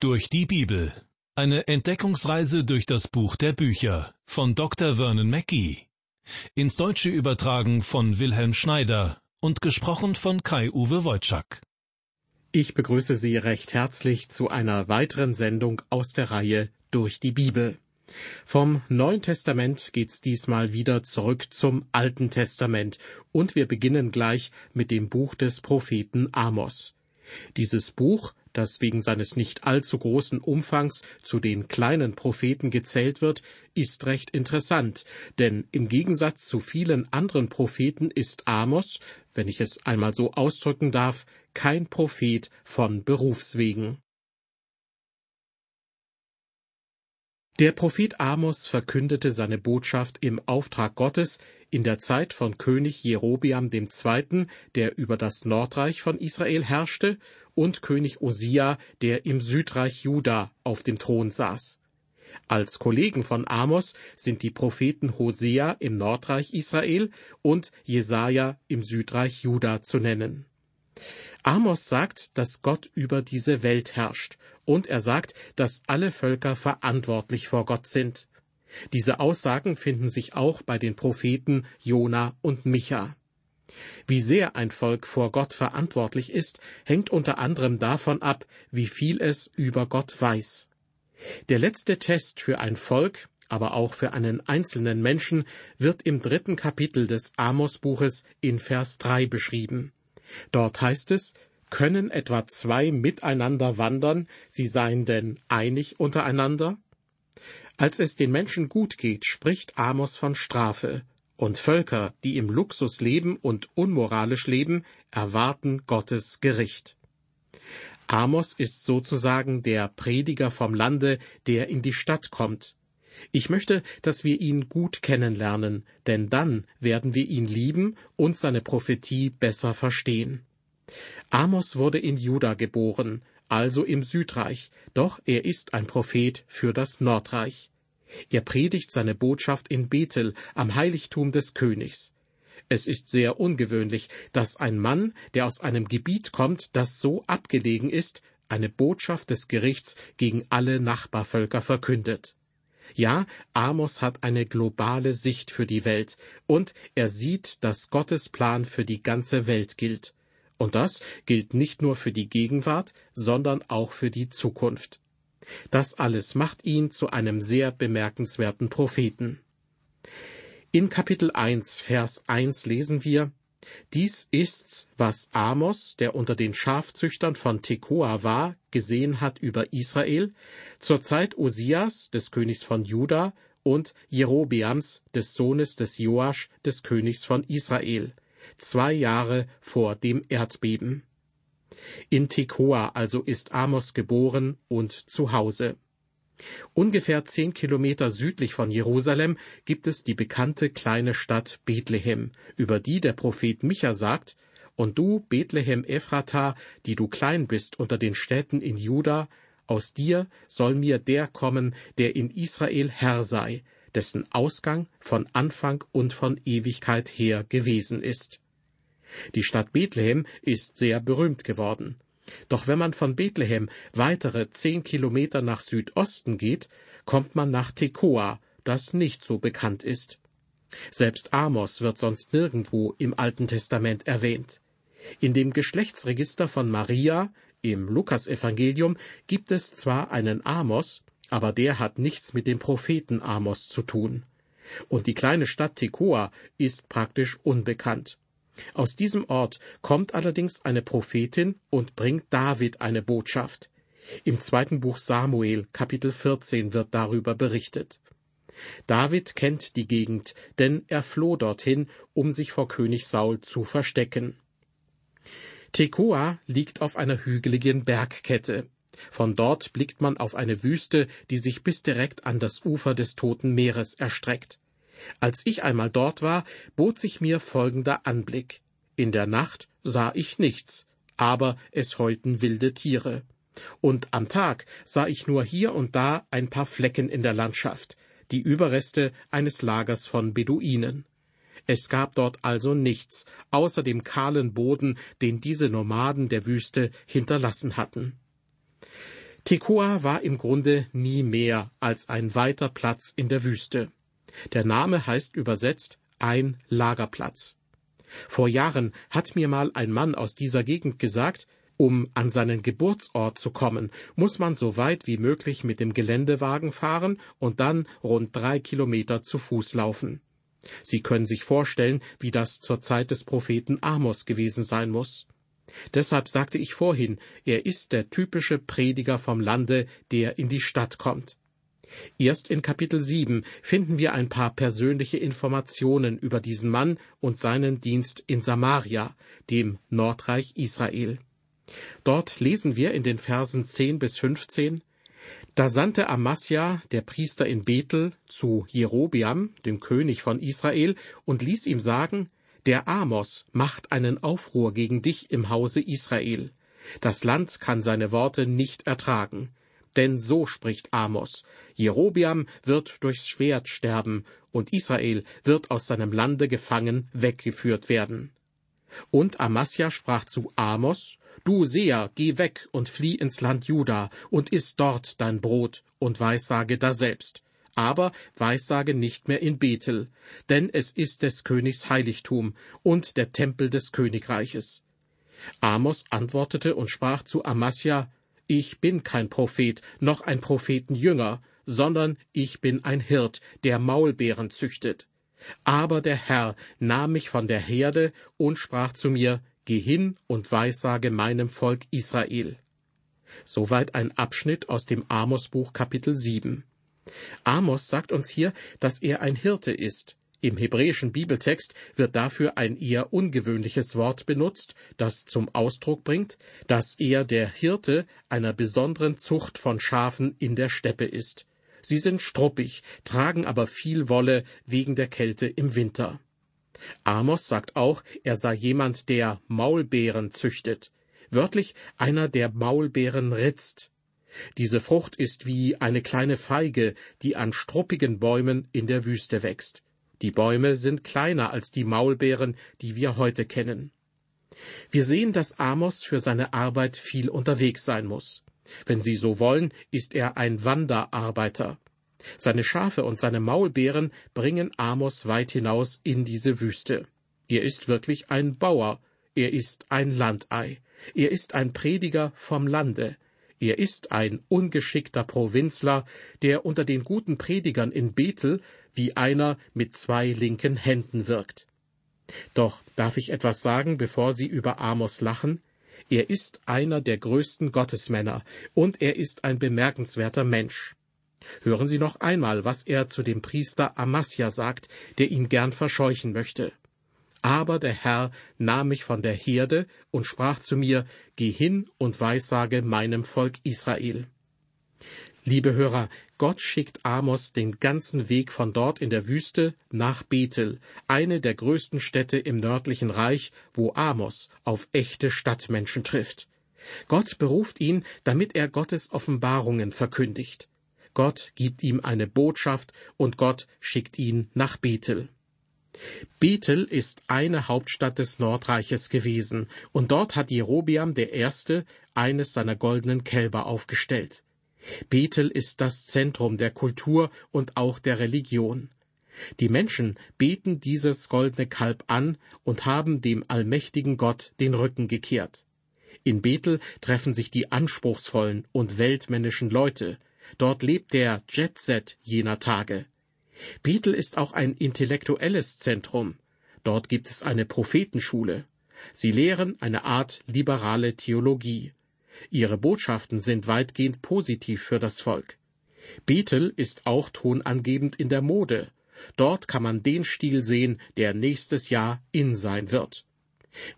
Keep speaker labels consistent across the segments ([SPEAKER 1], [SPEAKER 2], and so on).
[SPEAKER 1] Durch die Bibel. Eine Entdeckungsreise durch das Buch der Bücher von Dr. Vernon Mackey. Ins Deutsche übertragen von Wilhelm Schneider und gesprochen von Kai-Uwe Wojczak.
[SPEAKER 2] Ich begrüße Sie recht herzlich zu einer weiteren Sendung aus der Reihe Durch die Bibel. Vom Neuen Testament geht's diesmal wieder zurück zum Alten Testament und wir beginnen gleich mit dem Buch des Propheten Amos. Dieses Buch, das wegen seines nicht allzu großen Umfangs zu den kleinen Propheten gezählt wird, ist recht interessant, denn im Gegensatz zu vielen anderen Propheten ist Amos, wenn ich es einmal so ausdrücken darf, kein Prophet von Berufswegen. Der Prophet Amos verkündete seine Botschaft im Auftrag Gottes in der Zeit von König Jerobiam II., der über das Nordreich von Israel herrschte, und König Osia, der im Südreich Juda auf dem Thron saß. Als Kollegen von Amos sind die Propheten Hosea im Nordreich Israel und Jesaja im Südreich Juda zu nennen. Amos sagt, dass Gott über diese Welt herrscht, und er sagt, dass alle Völker verantwortlich vor Gott sind. Diese Aussagen finden sich auch bei den Propheten Jona und Micha. Wie sehr ein Volk vor Gott verantwortlich ist, hängt unter anderem davon ab, wie viel es über Gott weiß. Der letzte Test für ein Volk, aber auch für einen einzelnen Menschen, wird im dritten Kapitel des Amos-Buches in Vers 3 beschrieben. Dort heißt es, können etwa zwei miteinander wandern, sie seien denn einig untereinander? Als es den Menschen gut geht, spricht Amos von Strafe, und Völker, die im Luxus leben und unmoralisch leben, erwarten Gottes Gericht. Amos ist sozusagen der Prediger vom Lande, der in die Stadt kommt. Ich möchte, dass wir ihn gut kennenlernen, denn dann werden wir ihn lieben und seine Prophetie besser verstehen. Amos wurde in Juda geboren, also im Südreich, doch er ist ein Prophet für das Nordreich. Er predigt seine Botschaft in Bethel am Heiligtum des Königs. Es ist sehr ungewöhnlich, dass ein Mann, der aus einem Gebiet kommt, das so abgelegen ist, eine Botschaft des Gerichts gegen alle Nachbarvölker verkündet. Ja, Amos hat eine globale Sicht für die Welt, und er sieht, dass Gottes Plan für die ganze Welt gilt. Und das gilt nicht nur für die Gegenwart, sondern auch für die Zukunft. Das alles macht ihn zu einem sehr bemerkenswerten Propheten. In Kapitel 1, Vers 1 lesen wir, dies ist's, was Amos, der unter den Schafzüchtern von Tekoa war, gesehen hat über Israel, zur Zeit Osias, des Königs von Juda, und Jerobeams, des Sohnes des Joasch, des Königs von Israel, zwei Jahre vor dem Erdbeben. In Tekoa also ist Amos geboren und zu Hause. Ungefähr zehn Kilometer südlich von Jerusalem gibt es die bekannte kleine Stadt Bethlehem, über die der Prophet Micha sagt, und du, Bethlehem Ephrata, die du klein bist unter den Städten in Juda, aus dir soll mir der kommen, der in Israel Herr sei, dessen Ausgang von Anfang und von Ewigkeit her gewesen ist. Die Stadt Bethlehem ist sehr berühmt geworden. Doch wenn man von Bethlehem weitere zehn Kilometer nach Südosten geht, kommt man nach Tekoa, das nicht so bekannt ist. Selbst Amos wird sonst nirgendwo im Alten Testament erwähnt. In dem Geschlechtsregister von Maria, im Lukasevangelium, gibt es zwar einen Amos, aber der hat nichts mit dem Propheten Amos zu tun. Und die kleine Stadt Tekoa ist praktisch unbekannt. Aus diesem Ort kommt allerdings eine Prophetin und bringt David eine Botschaft. Im zweiten Buch Samuel, Kapitel 14, wird darüber berichtet. David kennt die Gegend, denn er floh dorthin, um sich vor König Saul zu verstecken. Tekoa liegt auf einer hügeligen Bergkette. Von dort blickt man auf eine Wüste, die sich bis direkt an das Ufer des Toten Meeres erstreckt. Als ich einmal dort war, bot sich mir folgender Anblick. In der Nacht sah ich nichts, aber es heulten wilde Tiere. Und am Tag sah ich nur hier und da ein paar Flecken in der Landschaft, die Überreste eines Lagers von Beduinen. Es gab dort also nichts, außer dem kahlen Boden, den diese Nomaden der Wüste hinterlassen hatten. Tekoa war im Grunde nie mehr als ein weiter Platz in der Wüste. Der Name heißt übersetzt ein Lagerplatz. Vor Jahren hat mir mal ein Mann aus dieser Gegend gesagt, um an seinen Geburtsort zu kommen, muss man so weit wie möglich mit dem Geländewagen fahren und dann rund drei Kilometer zu Fuß laufen. Sie können sich vorstellen, wie das zur Zeit des Propheten Amos gewesen sein muss. Deshalb sagte ich vorhin, er ist der typische Prediger vom Lande, der in die Stadt kommt. Erst in Kapitel 7 finden wir ein paar persönliche Informationen über diesen Mann und seinen Dienst in Samaria, dem Nordreich Israel. Dort lesen wir in den Versen 10 bis 15, da sandte Amasja, der Priester in Bethel, zu Jerobiam, dem König von Israel, und ließ ihm sagen, der Amos macht einen Aufruhr gegen dich im Hause Israel. Das Land kann seine Worte nicht ertragen. Denn so spricht Amos, Jerobiam wird durchs Schwert sterben, und Israel wird aus seinem Lande gefangen weggeführt werden. Und Amasja sprach zu Amos, Du Seher, geh weg und flieh ins Land Juda und iss dort dein Brot und weissage daselbst aber weissage nicht mehr in Bethel, denn es ist des Königs Heiligtum und der Tempel des Königreiches. Amos antwortete und sprach zu Amasja, Ich bin kein Prophet, noch ein Prophetenjünger, sondern ich bin ein Hirt, der Maulbeeren züchtet. Aber der Herr nahm mich von der Herde und sprach zu mir, Geh hin und weissage meinem Volk Israel. Soweit ein Abschnitt aus dem Amosbuch Kapitel 7. Amos sagt uns hier, dass er ein Hirte ist. Im hebräischen Bibeltext wird dafür ein eher ungewöhnliches Wort benutzt, das zum Ausdruck bringt, dass er der Hirte einer besonderen Zucht von Schafen in der Steppe ist. Sie sind struppig, tragen aber viel Wolle wegen der Kälte im Winter. Amos sagt auch, er sei jemand, der Maulbeeren züchtet. Wörtlich einer, der Maulbeeren ritzt. Diese Frucht ist wie eine kleine Feige, die an struppigen Bäumen in der Wüste wächst. Die Bäume sind kleiner als die Maulbeeren, die wir heute kennen. Wir sehen, dass Amos für seine Arbeit viel unterwegs sein muss. Wenn Sie so wollen, ist er ein Wanderarbeiter. Seine Schafe und seine Maulbeeren bringen Amos weit hinaus in diese Wüste. Er ist wirklich ein Bauer, er ist ein Landei, er ist ein Prediger vom Lande, er ist ein ungeschickter Provinzler, der unter den guten Predigern in Bethel wie einer mit zwei linken Händen wirkt. Doch darf ich etwas sagen, bevor Sie über Amos lachen? Er ist einer der größten Gottesmänner und er ist ein bemerkenswerter Mensch. Hören Sie noch einmal, was er zu dem Priester Amasja sagt, der ihn gern verscheuchen möchte. Aber der Herr nahm mich von der Herde und sprach zu mir, Geh hin und weissage meinem Volk Israel. Liebe Hörer, Gott schickt Amos den ganzen Weg von dort in der Wüste nach Bethel, eine der größten Städte im nördlichen Reich, wo Amos auf echte Stadtmenschen trifft. Gott beruft ihn, damit er Gottes Offenbarungen verkündigt. Gott gibt ihm eine Botschaft und Gott schickt ihn nach Bethel. Bethel ist eine Hauptstadt des Nordreiches gewesen, und dort hat Jerobiam der Erste eines seiner goldenen Kälber aufgestellt. Bethel ist das Zentrum der Kultur und auch der Religion. Die Menschen beten dieses goldene Kalb an und haben dem allmächtigen Gott den Rücken gekehrt. In Bethel treffen sich die anspruchsvollen und weltmännischen Leute. Dort lebt der Jet-Set jener Tage. Bethel ist auch ein intellektuelles Zentrum. Dort gibt es eine Prophetenschule. Sie lehren eine Art liberale Theologie. Ihre Botschaften sind weitgehend positiv für das Volk. Bethel ist auch tonangebend in der Mode. Dort kann man den Stil sehen, der nächstes Jahr in sein wird.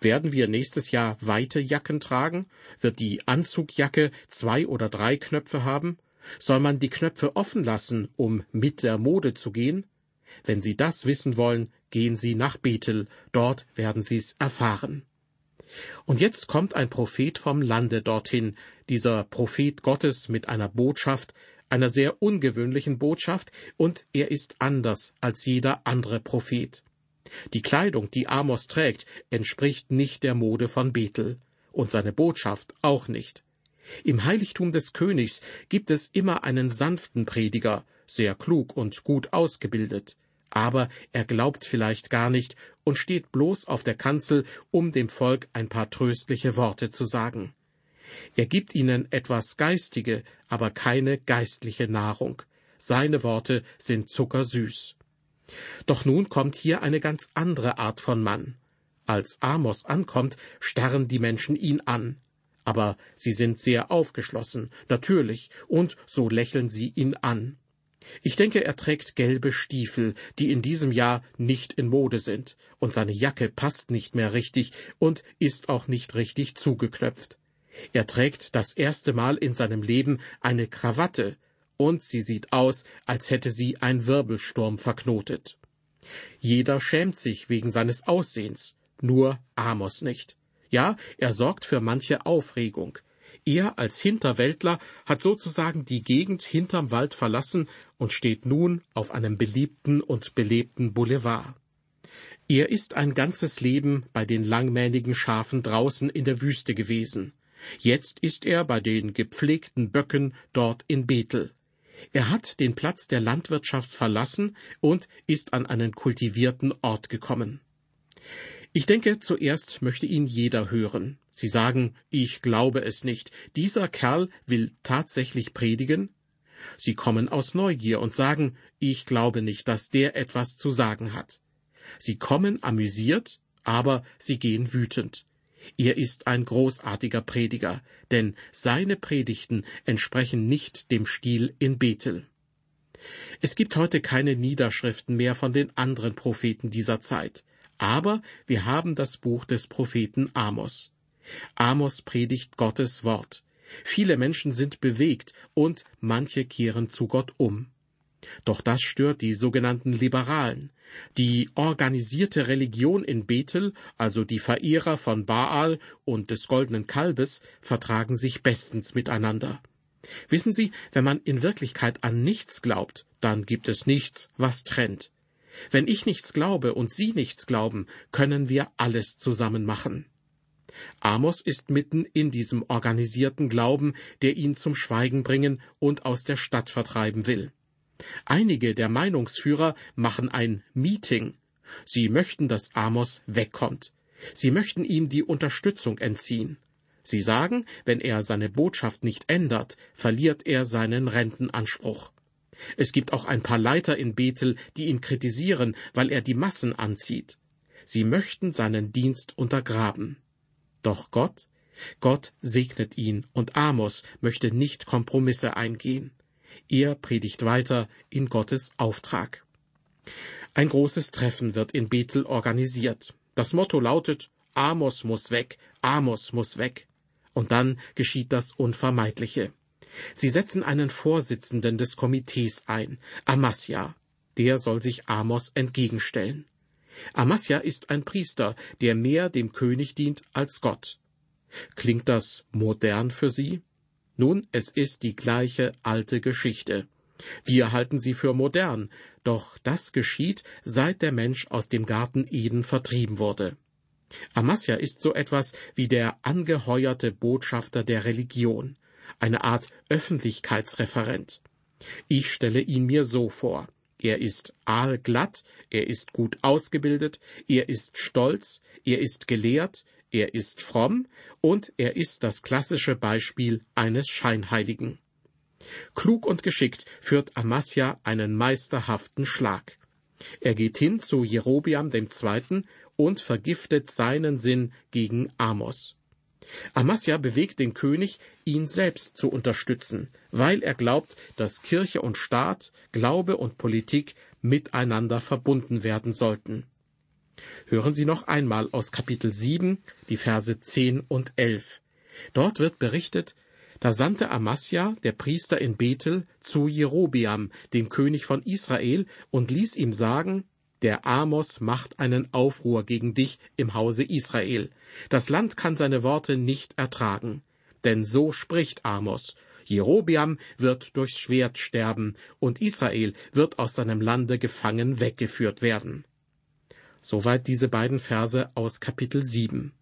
[SPEAKER 2] Werden wir nächstes Jahr weite Jacken tragen? Wird die Anzugjacke zwei oder drei Knöpfe haben? Soll man die Knöpfe offen lassen, um mit der Mode zu gehen? Wenn Sie das wissen wollen, gehen Sie nach Bethel, dort werden Sie es erfahren. Und jetzt kommt ein Prophet vom Lande dorthin, dieser Prophet Gottes mit einer Botschaft, einer sehr ungewöhnlichen Botschaft, und er ist anders als jeder andere Prophet. Die Kleidung, die Amos trägt, entspricht nicht der Mode von Bethel, und seine Botschaft auch nicht. Im Heiligtum des Königs gibt es immer einen sanften Prediger, sehr klug und gut ausgebildet, aber er glaubt vielleicht gar nicht und steht bloß auf der Kanzel, um dem Volk ein paar tröstliche Worte zu sagen. Er gibt ihnen etwas geistige, aber keine geistliche Nahrung. Seine Worte sind zuckersüß. Doch nun kommt hier eine ganz andere Art von Mann. Als Amos ankommt, starren die Menschen ihn an. Aber sie sind sehr aufgeschlossen, natürlich, und so lächeln sie ihn an. Ich denke, er trägt gelbe Stiefel, die in diesem Jahr nicht in Mode sind, und seine Jacke passt nicht mehr richtig und ist auch nicht richtig zugeknöpft. Er trägt das erste Mal in seinem Leben eine Krawatte, und sie sieht aus, als hätte sie ein Wirbelsturm verknotet. Jeder schämt sich wegen seines Aussehens, nur Amos nicht. Ja, er sorgt für manche Aufregung. Er als Hinterwäldler hat sozusagen die Gegend hinterm Wald verlassen und steht nun auf einem beliebten und belebten Boulevard. Er ist ein ganzes Leben bei den langmähnigen Schafen draußen in der Wüste gewesen. Jetzt ist er bei den gepflegten Böcken dort in Bethel. Er hat den Platz der Landwirtschaft verlassen und ist an einen kultivierten Ort gekommen. Ich denke, zuerst möchte ihn jeder hören. Sie sagen, ich glaube es nicht. Dieser Kerl will tatsächlich predigen? Sie kommen aus Neugier und sagen, ich glaube nicht, dass der etwas zu sagen hat. Sie kommen amüsiert, aber sie gehen wütend. Er ist ein großartiger Prediger, denn seine Predigten entsprechen nicht dem Stil in Bethel. Es gibt heute keine Niederschriften mehr von den anderen Propheten dieser Zeit, aber wir haben das Buch des Propheten Amos. Amos predigt Gottes Wort. Viele Menschen sind bewegt und manche kehren zu Gott um. Doch das stört die sogenannten Liberalen. Die organisierte Religion in Bethel, also die Verehrer von Baal und des goldenen Kalbes, vertragen sich bestens miteinander. Wissen Sie, wenn man in Wirklichkeit an nichts glaubt, dann gibt es nichts, was trennt. Wenn ich nichts glaube und Sie nichts glauben, können wir alles zusammen machen. Amos ist mitten in diesem organisierten Glauben, der ihn zum Schweigen bringen und aus der Stadt vertreiben will. Einige der Meinungsführer machen ein Meeting. Sie möchten, dass Amos wegkommt. Sie möchten ihm die Unterstützung entziehen. Sie sagen, wenn er seine Botschaft nicht ändert, verliert er seinen Rentenanspruch. Es gibt auch ein paar Leiter in Bethel, die ihn kritisieren, weil er die Massen anzieht. Sie möchten seinen Dienst untergraben. Doch Gott? Gott segnet ihn, und Amos möchte nicht Kompromisse eingehen. Er predigt weiter in Gottes Auftrag. Ein großes Treffen wird in Bethel organisiert. Das Motto lautet Amos muss weg, Amos muss weg. Und dann geschieht das Unvermeidliche. Sie setzen einen Vorsitzenden des Komitees ein, Amasja. Der soll sich Amos entgegenstellen. Amasja ist ein Priester, der mehr dem König dient als Gott. Klingt das modern für Sie? Nun, es ist die gleiche alte Geschichte. Wir halten sie für modern, doch das geschieht, seit der Mensch aus dem Garten Eden vertrieben wurde. Amasja ist so etwas wie der angeheuerte Botschafter der Religion, eine Art Öffentlichkeitsreferent. Ich stelle ihn mir so vor. Er ist aalglatt, er ist gut ausgebildet, er ist stolz, er ist gelehrt, er ist fromm und er ist das klassische Beispiel eines Scheinheiligen. Klug und geschickt führt Amasja einen meisterhaften Schlag. Er geht hin zu Jerobiam II. und vergiftet seinen Sinn gegen Amos. Amasja bewegt den König, ihn selbst zu unterstützen, weil er glaubt, dass Kirche und Staat, Glaube und Politik miteinander verbunden werden sollten. Hören Sie noch einmal aus Kapitel 7, die Verse 10 und 11. Dort wird berichtet, da sandte Amasja, der Priester in Bethel, zu Jerobiam, dem König von Israel, und ließ ihm sagen, der Amos macht einen Aufruhr gegen dich im Hause Israel. Das Land kann seine Worte nicht ertragen. Denn so spricht Amos. Jerobiam wird durchs Schwert sterben, und Israel wird aus seinem Lande gefangen weggeführt werden. Soweit diese beiden Verse aus Kapitel 7.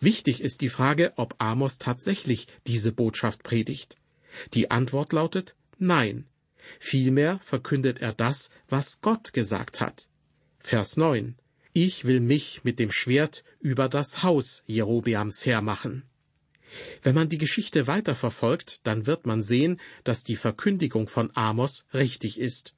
[SPEAKER 2] Wichtig ist die Frage, ob Amos tatsächlich diese Botschaft predigt. Die Antwort lautet Nein. Vielmehr verkündet er das, was Gott gesagt hat. Vers 9. Ich will mich mit dem Schwert über das Haus Jerobeams hermachen. Wenn man die Geschichte weiterverfolgt, dann wird man sehen, dass die Verkündigung von Amos richtig ist.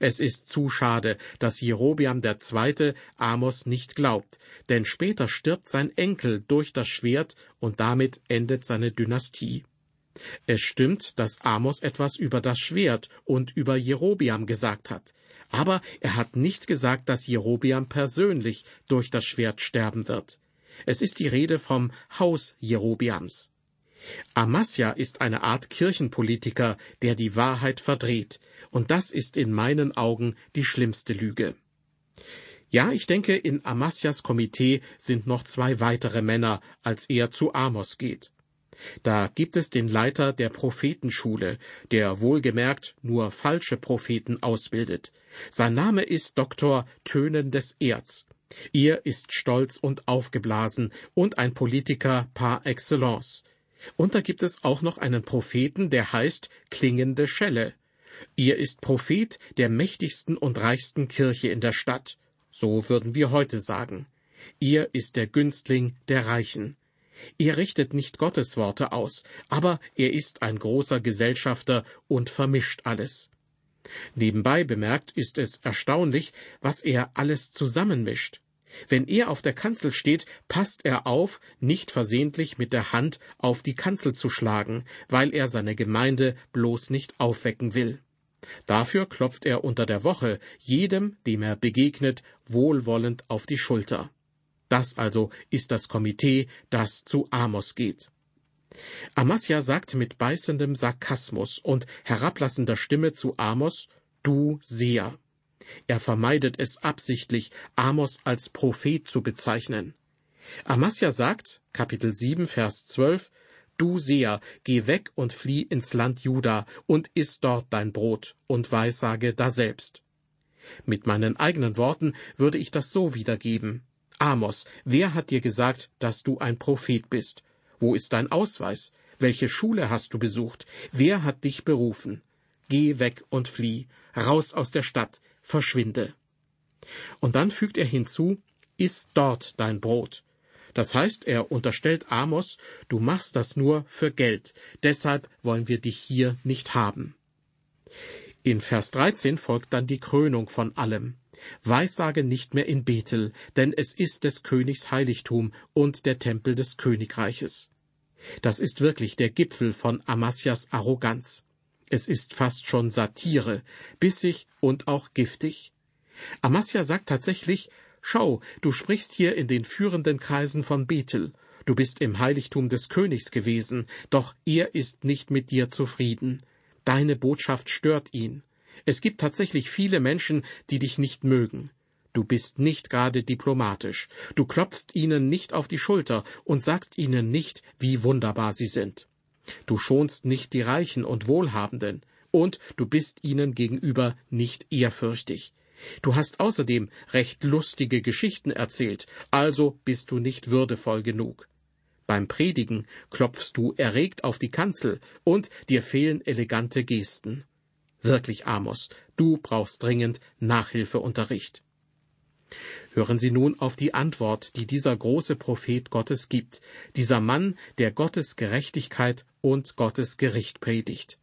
[SPEAKER 2] Es ist zu schade, dass Jerobiam II. Amos nicht glaubt, denn später stirbt sein Enkel durch das Schwert und damit endet seine Dynastie. Es stimmt, dass Amos etwas über das Schwert und über Jerobiam gesagt hat, aber er hat nicht gesagt, dass Jerobiam persönlich durch das Schwert sterben wird. Es ist die Rede vom Haus Jerobiams. Amasja ist eine Art Kirchenpolitiker, der die Wahrheit verdreht, und das ist in meinen Augen die schlimmste Lüge. Ja, ich denke, in Amasjas Komitee sind noch zwei weitere Männer, als er zu Amos geht. Da gibt es den Leiter der Prophetenschule, der wohlgemerkt nur falsche Propheten ausbildet. Sein Name ist Dr. Tönendes Erz. Er ist stolz und aufgeblasen und ein Politiker par excellence. Und da gibt es auch noch einen Propheten, der heißt klingende Schelle. Er ist Prophet der mächtigsten und reichsten Kirche in der Stadt. So würden wir heute sagen. Er ist der Günstling der Reichen. Er richtet nicht Gottes Worte aus, aber er ist ein großer Gesellschafter und vermischt alles. Nebenbei bemerkt ist es erstaunlich, was er alles zusammenmischt. Wenn er auf der Kanzel steht, passt er auf, nicht versehentlich mit der Hand auf die Kanzel zu schlagen, weil er seine Gemeinde bloß nicht aufwecken will. Dafür klopft er unter der Woche jedem, dem er begegnet, wohlwollend auf die Schulter. Das also ist das Komitee, das zu Amos geht. Amasja sagt mit beißendem Sarkasmus und herablassender Stimme zu Amos, Du Seher. Er vermeidet es absichtlich, Amos als Prophet zu bezeichnen. Amasja sagt, Kapitel 7, Vers 12, Du Seher, geh weg und flieh ins Land Juda und iss dort dein Brot und weissage daselbst. Mit meinen eigenen Worten würde ich das so wiedergeben. Amos, wer hat dir gesagt, dass du ein Prophet bist? Wo ist dein Ausweis? Welche Schule hast du besucht? Wer hat dich berufen? Geh weg und flieh, raus aus der Stadt, verschwinde. Und dann fügt er hinzu, iss dort dein Brot. Das heißt, er unterstellt Amos, du machst das nur für Geld, deshalb wollen wir dich hier nicht haben. In Vers 13 folgt dann die Krönung von allem. Weissage nicht mehr in Bethel, denn es ist des Königs Heiligtum und der Tempel des Königreiches. Das ist wirklich der Gipfel von Amasias Arroganz. Es ist fast schon Satire, bissig und auch giftig. Amasja sagt tatsächlich, Schau, du sprichst hier in den führenden Kreisen von Bethel. Du bist im Heiligtum des Königs gewesen, doch er ist nicht mit dir zufrieden. Deine Botschaft stört ihn. Es gibt tatsächlich viele Menschen, die dich nicht mögen. Du bist nicht gerade diplomatisch. Du klopfst ihnen nicht auf die Schulter und sagst ihnen nicht, wie wunderbar sie sind. Du schonst nicht die Reichen und Wohlhabenden, und du bist ihnen gegenüber nicht ehrfürchtig. Du hast außerdem recht lustige Geschichten erzählt, also bist du nicht würdevoll genug. Beim Predigen klopfst du erregt auf die Kanzel, und dir fehlen elegante Gesten. Wirklich, Amos, du brauchst dringend Nachhilfeunterricht. Hören Sie nun auf die Antwort, die dieser große Prophet Gottes gibt, dieser Mann, der Gottes Gerechtigkeit und Gottes Gericht predigt.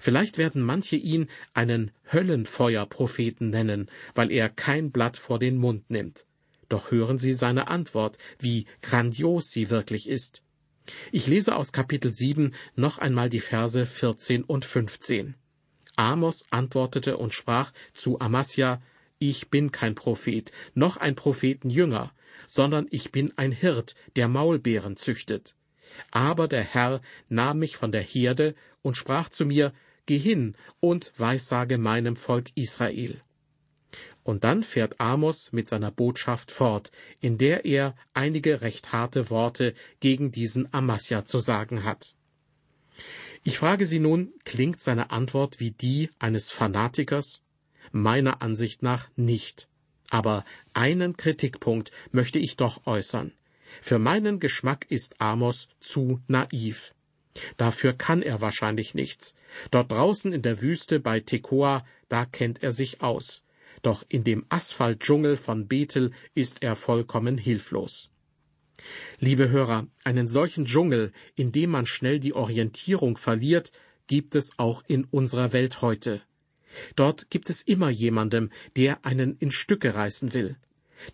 [SPEAKER 2] Vielleicht werden manche ihn einen Höllenfeuerpropheten nennen, weil er kein Blatt vor den Mund nimmt. Doch hören Sie seine Antwort, wie grandios sie wirklich ist. Ich lese aus Kapitel 7 noch einmal die Verse 14 und 15. Amos antwortete und sprach zu Amasja, Ich bin kein Prophet, noch ein Prophetenjünger, sondern ich bin ein Hirt, der Maulbeeren züchtet. Aber der Herr nahm mich von der Herde und sprach zu mir, Geh hin und weissage meinem Volk Israel. Und dann fährt Amos mit seiner Botschaft fort, in der er einige recht harte Worte gegen diesen Amasja zu sagen hat. Ich frage Sie nun, klingt seine Antwort wie die eines Fanatikers? Meiner Ansicht nach nicht. Aber einen Kritikpunkt möchte ich doch äußern. Für meinen Geschmack ist Amos zu naiv. Dafür kann er wahrscheinlich nichts. Dort draußen in der Wüste bei Tekoa, da kennt er sich aus. Doch in dem Asphaltdschungel von Bethel ist er vollkommen hilflos. Liebe Hörer, einen solchen Dschungel, in dem man schnell die Orientierung verliert, gibt es auch in unserer Welt heute. Dort gibt es immer jemandem, der einen in Stücke reißen will.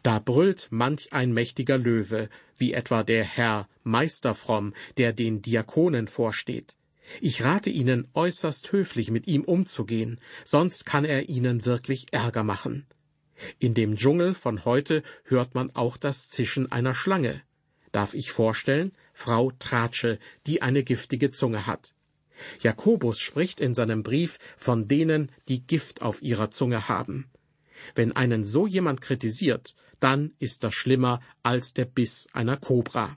[SPEAKER 2] Da brüllt manch ein mächtiger Löwe, wie etwa der Herr Meisterfromm, der den Diakonen vorsteht. Ich rate Ihnen äußerst höflich mit ihm umzugehen, sonst kann er Ihnen wirklich Ärger machen. In dem Dschungel von heute hört man auch das Zischen einer Schlange. Darf ich vorstellen? Frau Tratsche, die eine giftige Zunge hat. Jakobus spricht in seinem Brief von denen, die Gift auf ihrer Zunge haben. Wenn einen so jemand kritisiert, dann ist das schlimmer als der Biss einer Kobra.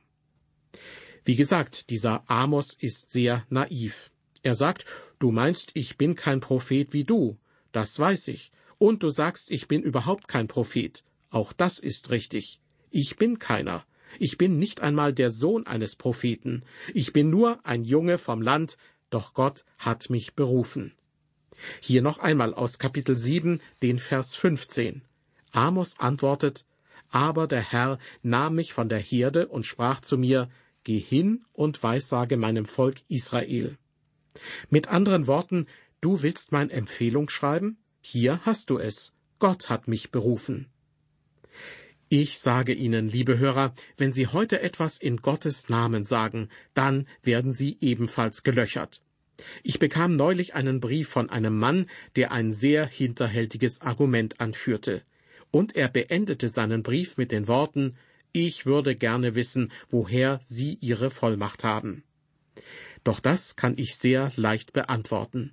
[SPEAKER 2] Wie gesagt, dieser Amos ist sehr naiv. Er sagt, du meinst, ich bin kein Prophet wie du. Das weiß ich. Und du sagst, ich bin überhaupt kein Prophet. Auch das ist richtig. Ich bin keiner. Ich bin nicht einmal der Sohn eines Propheten. Ich bin nur ein Junge vom Land, doch Gott hat mich berufen. Hier noch einmal aus Kapitel 7, den Vers 15. Amos antwortet, aber der Herr nahm mich von der Herde und sprach zu mir, Geh hin und weissage meinem Volk Israel. Mit anderen Worten, du willst mein Empfehlung schreiben? Hier hast du es. Gott hat mich berufen. Ich sage Ihnen, liebe Hörer, wenn Sie heute etwas in Gottes Namen sagen, dann werden Sie ebenfalls gelöchert. Ich bekam neulich einen Brief von einem Mann, der ein sehr hinterhältiges Argument anführte. Und er beendete seinen Brief mit den Worten Ich würde gerne wissen, woher Sie Ihre Vollmacht haben. Doch das kann ich sehr leicht beantworten.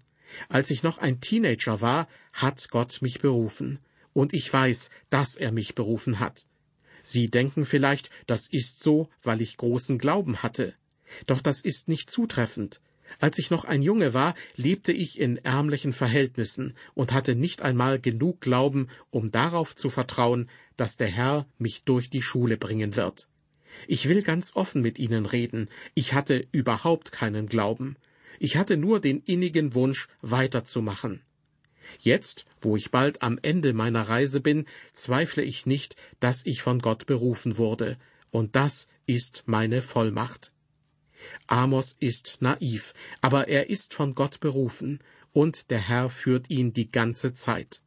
[SPEAKER 2] Als ich noch ein Teenager war, hat Gott mich berufen und ich weiß, dass er mich berufen hat. Sie denken vielleicht, das ist so, weil ich großen Glauben hatte. Doch das ist nicht zutreffend. Als ich noch ein Junge war, lebte ich in ärmlichen Verhältnissen und hatte nicht einmal genug Glauben, um darauf zu vertrauen, dass der Herr mich durch die Schule bringen wird. Ich will ganz offen mit Ihnen reden, ich hatte überhaupt keinen Glauben. Ich hatte nur den innigen Wunsch, weiterzumachen. Jetzt, wo ich bald am Ende meiner Reise bin, zweifle ich nicht, dass ich von Gott berufen wurde, und das ist meine Vollmacht. Amos ist naiv, aber er ist von Gott berufen, und der Herr führt ihn die ganze Zeit.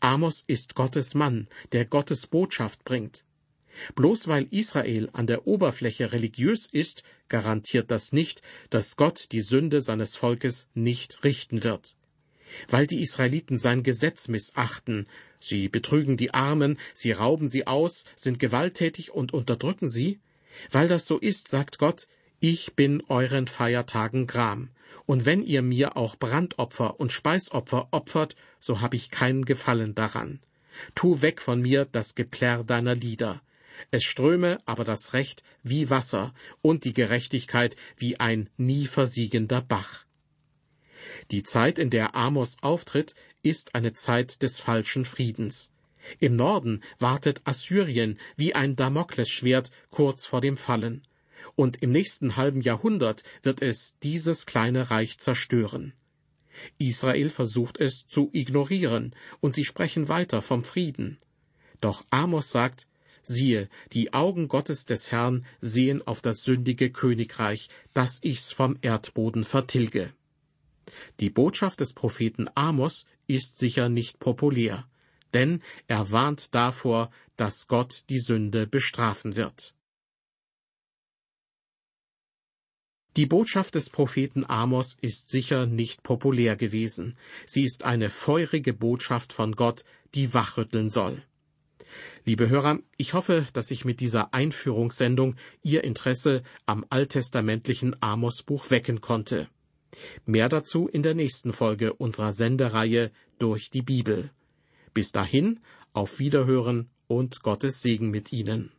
[SPEAKER 2] Amos ist Gottes Mann, der Gottes Botschaft bringt. Bloß weil Israel an der Oberfläche religiös ist, garantiert das nicht, dass Gott die Sünde seines Volkes nicht richten wird weil die Israeliten sein Gesetz missachten. Sie betrügen die Armen, sie rauben sie aus, sind gewalttätig und unterdrücken sie. Weil das so ist, sagt Gott, ich bin euren Feiertagen Gram. Und wenn ihr mir auch Brandopfer und Speisopfer opfert, so hab ich keinen Gefallen daran. Tu weg von mir das Geplärr deiner Lieder. Es ströme aber das Recht wie Wasser und die Gerechtigkeit wie ein nie versiegender Bach. Die Zeit, in der Amos auftritt, ist eine Zeit des falschen Friedens. Im Norden wartet Assyrien wie ein Damoklesschwert kurz vor dem Fallen. Und im nächsten halben Jahrhundert wird es dieses kleine Reich zerstören. Israel versucht es zu ignorieren, und sie sprechen weiter vom Frieden. Doch Amos sagt, siehe, die Augen Gottes des Herrn sehen auf das sündige Königreich, dass ich's vom Erdboden vertilge. Die Botschaft des Propheten Amos ist sicher nicht populär, denn er warnt davor, dass Gott die Sünde bestrafen wird. Die Botschaft des Propheten Amos ist sicher nicht populär gewesen. Sie ist eine feurige Botschaft von Gott, die wachrütteln soll. Liebe Hörer, ich hoffe, dass ich mit dieser Einführungssendung Ihr Interesse am alttestamentlichen Amos-Buch wecken konnte. Mehr dazu in der nächsten Folge unserer Sendereihe Durch die Bibel. Bis dahin, auf Wiederhören und Gottes Segen mit Ihnen.